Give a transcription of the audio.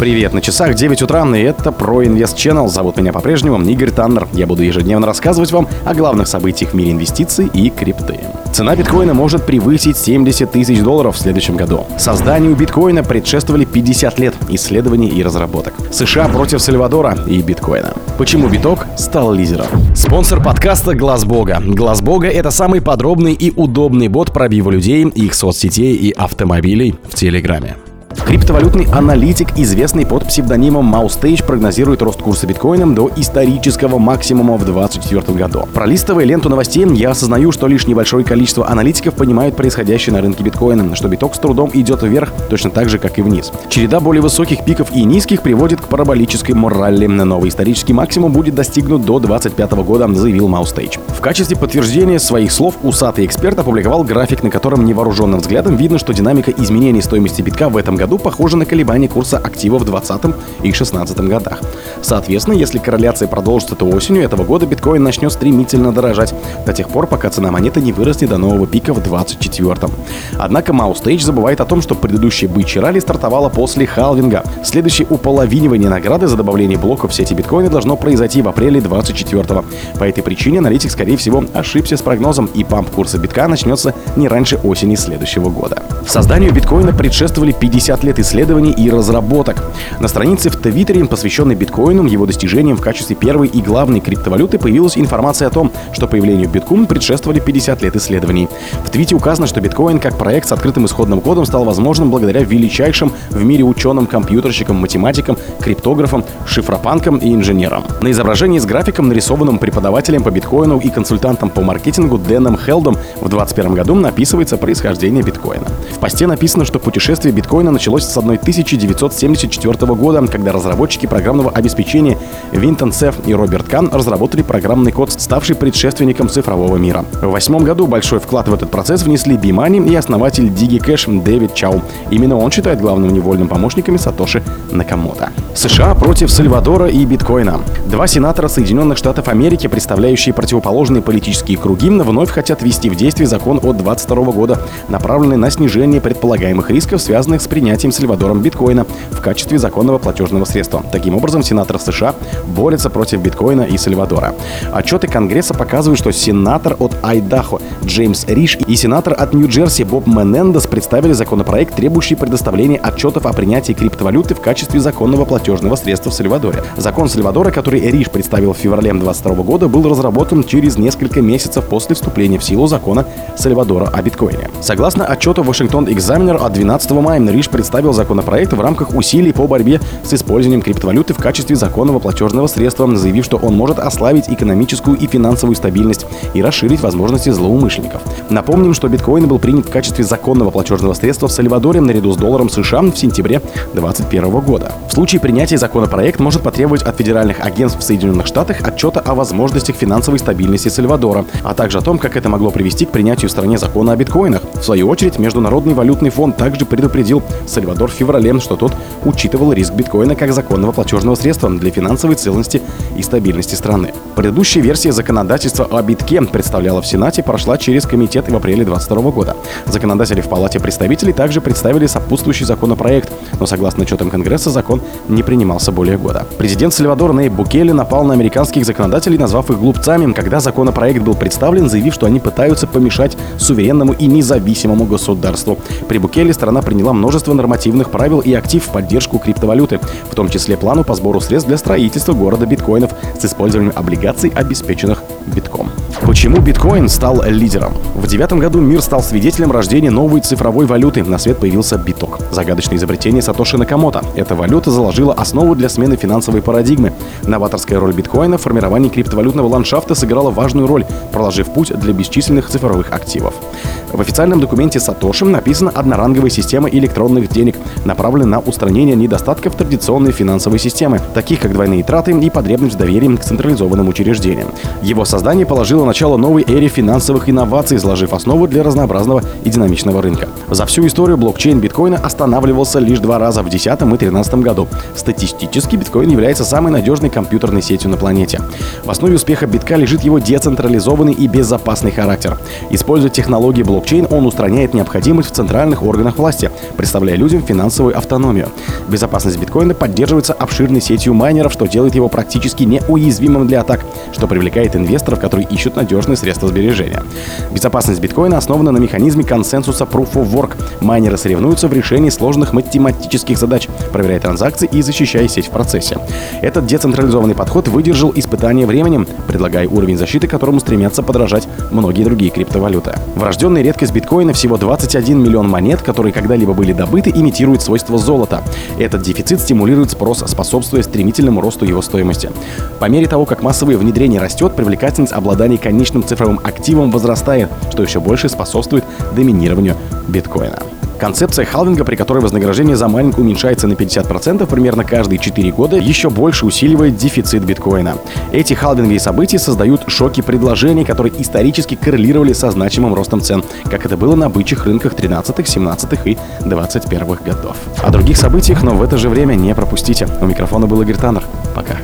Привет, на часах 9 утра, и это про Инвест Channel. Зовут меня по-прежнему Игорь Таннер. Я буду ежедневно рассказывать вам о главных событиях в мире инвестиций и крипты. Цена биткоина может превысить 70 тысяч долларов в следующем году. Созданию биткоина предшествовали 50 лет исследований и разработок. США против Сальвадора и биткоина. Почему биток стал лидером? Спонсор подкаста Глаз Бога. Глаз Бога это самый подробный и удобный бот пробива людей, их соцсетей и автомобилей в Телеграме. Криптовалютный аналитик, известный под псевдонимом Moustage, прогнозирует рост курса биткоина до исторического максимума в 2024 году. Пролистывая ленту новостей, я осознаю, что лишь небольшое количество аналитиков понимают происходящее на рынке биткоина, что биток с трудом идет вверх, точно так же, как и вниз. Череда более высоких пиков и низких приводит к параболической морали. Новый исторический максимум будет достигнут до 2025 года, заявил Moustage. В качестве подтверждения своих слов усатый эксперт опубликовал график, на котором невооруженным взглядом видно, что динамика изменений стоимости битка в этом году похожа на колебания курса актива в 2020 и 2016 годах. Соответственно, если корреляция продолжится, то осенью этого года биткоин начнет стремительно дорожать до тех пор, пока цена монеты не вырастет до нового пика в 2024. Однако Маустейдж забывает о том, что предыдущая бычья ралли стартовала после халвинга. Следующее уполовинивание награды за добавление блоков в сети биткоина должно произойти в апреле 2024. По этой причине аналитик, скорее всего, ошибся с прогнозом, и памп курса битка начнется не раньше осени следующего года. Созданию биткоина предшествовали 50 лет исследований и разработок. На странице в Твиттере, посвященной биткоину, его достижениям в качестве первой и главной криптовалюты, появилась информация о том, что появлению биткоин предшествовали 50 лет исследований. В твите указано, что биткоин как проект с открытым исходным кодом стал возможным благодаря величайшим в мире ученым, компьютерщикам, математикам, криптографам, шифропанкам и инженерам. На изображении с графиком, нарисованным преподавателем по биткоину и консультантом по маркетингу Дэном Хелдом в 2021 году написывается происхождение биткоина. В посте написано, что путешествие биткоина началось с 1974 года, когда разработчики программного обеспечения Винтон Сеф и Роберт Кан разработали программный код, ставший предшественником цифрового мира. В восьмом году большой вклад в этот процесс внесли Бимани и основатель DigiCash Дэвид Чау. Именно он считает главным невольным помощниками Сатоши Накамото. США против Сальвадора и биткоина. Два сенатора Соединенных Штатов Америки, представляющие противоположные политические круги, вновь хотят ввести в действие закон от 22 года, направленный на снижение предполагаемых рисков, связанных с принятием Сальвадором биткоина в качестве законного платежного средства. Таким образом, сенатор США борется против биткоина и Сальвадора. Отчеты Конгресса показывают, что сенатор от Айдахо Джеймс Риш и сенатор от Нью-Джерси Боб Менендес представили законопроект, требующий предоставления отчетов о принятии криптовалюты в качестве законного платежного средства в Сальвадоре. Закон Сальвадора, который Риш представил в феврале 2022 года, был разработан через несколько месяцев после вступления в силу закона Сальвадора о биткоине. Согласно отчету Вашингтон Экзаменер от 12 мая Риш представил законопроект в рамках усилий по борьбе с использованием криптовалюты в качестве законного платежного средства, заявив, что он может ослабить экономическую и финансовую стабильность и расширить возможности злоумышленников. Напомним, что биткоин был принят в качестве законного платежного средства в Сальвадоре наряду с долларом США в сентябре 2021 года. В случае принятия законопроект может потребовать от федеральных агентств в Соединенных Штатах отчета о возможностях финансовой стабильности Сальвадора, а также о том, как это могло привести к принятию в стране закона о биткоинах. В свою очередь, Международный валютный фонд также предупредил Сальвадор в феврале, что тот учитывал риск биткоина как законного платежного средства для финансовой целостности и стабильности страны. Предыдущая версия законодательства о битке представляла в Сенате, прошла через комитет в апреле 2022 года. Законодатели в Палате представителей также представили сопутствующий законопроект, но согласно отчетам Конгресса закон не принимался более года. Президент Сальвадора Нейб Букелли напал на американских законодателей, назвав их глупцами, когда законопроект был представлен, заявив, что они пытаются помешать суверенному и независимому государству. При Букелли страна приняла множество нормативных правил и актив в поддержку криптовалюты, в том числе плану по сбору средств для строительства города биткоинов с использованием облигаций, обеспеченных битком. Почему биткоин стал лидером? В девятом году мир стал свидетелем рождения новой цифровой валюты. На свет появился биток. Загадочное изобретение Сатоши Накамото. Эта валюта заложила основу для смены финансовой парадигмы. Новаторская роль биткоина в формировании криптовалютного ландшафта сыграла важную роль, проложив путь для бесчисленных цифровых активов. В официальном документе Сатоши написана одноранговая система электронных денег, направленная на устранение недостатков традиционной финансовой системы, таких как двойные траты и потребность в доверии к централизованным учреждениям. Его создание положило положило начало новой эре финансовых инноваций, изложив основу для разнообразного и динамичного рынка. За всю историю блокчейн биткоина останавливался лишь два раза в 2010 и 2013 году. Статистически биткоин является самой надежной компьютерной сетью на планете. В основе успеха битка лежит его децентрализованный и безопасный характер. Используя технологии блокчейн, он устраняет необходимость в центральных органах власти, представляя людям финансовую автономию. Безопасность биткоина поддерживается обширной сетью майнеров, что делает его практически неуязвимым для атак, что привлекает инвесторов, которые ищут надежные средства сбережения. Безопасность биткоина основана на механизме консенсуса Proof of Work. Майнеры соревнуются в решении сложных математических задач, проверяя транзакции и защищая сеть в процессе. Этот децентрализованный подход выдержал испытание временем, предлагая уровень защиты, которому стремятся подражать многие другие криптовалюты. Врожденная редкость биткоина всего 21 миллион монет, которые когда-либо были добыты, имитирует свойства золота. Этот дефицит стимулирует спрос, способствуя стремительному росту его стоимости. По мере того, как массовое внедрение растет, привлекательность обладания конечным цифровым активом возрастает, что еще больше способствует доминированию биткоина. Концепция халвинга, при которой вознаграждение за майнинг уменьшается на 50% примерно каждые 4 года, еще больше усиливает дефицит биткоина. Эти халвинговые события создают шоки предложений, которые исторически коррелировали со значимым ростом цен, как это было на бычьих рынках 13, 17 и 21 годов. О других событиях, но в это же время не пропустите. У микрофона был Игорь Таннер. Пока.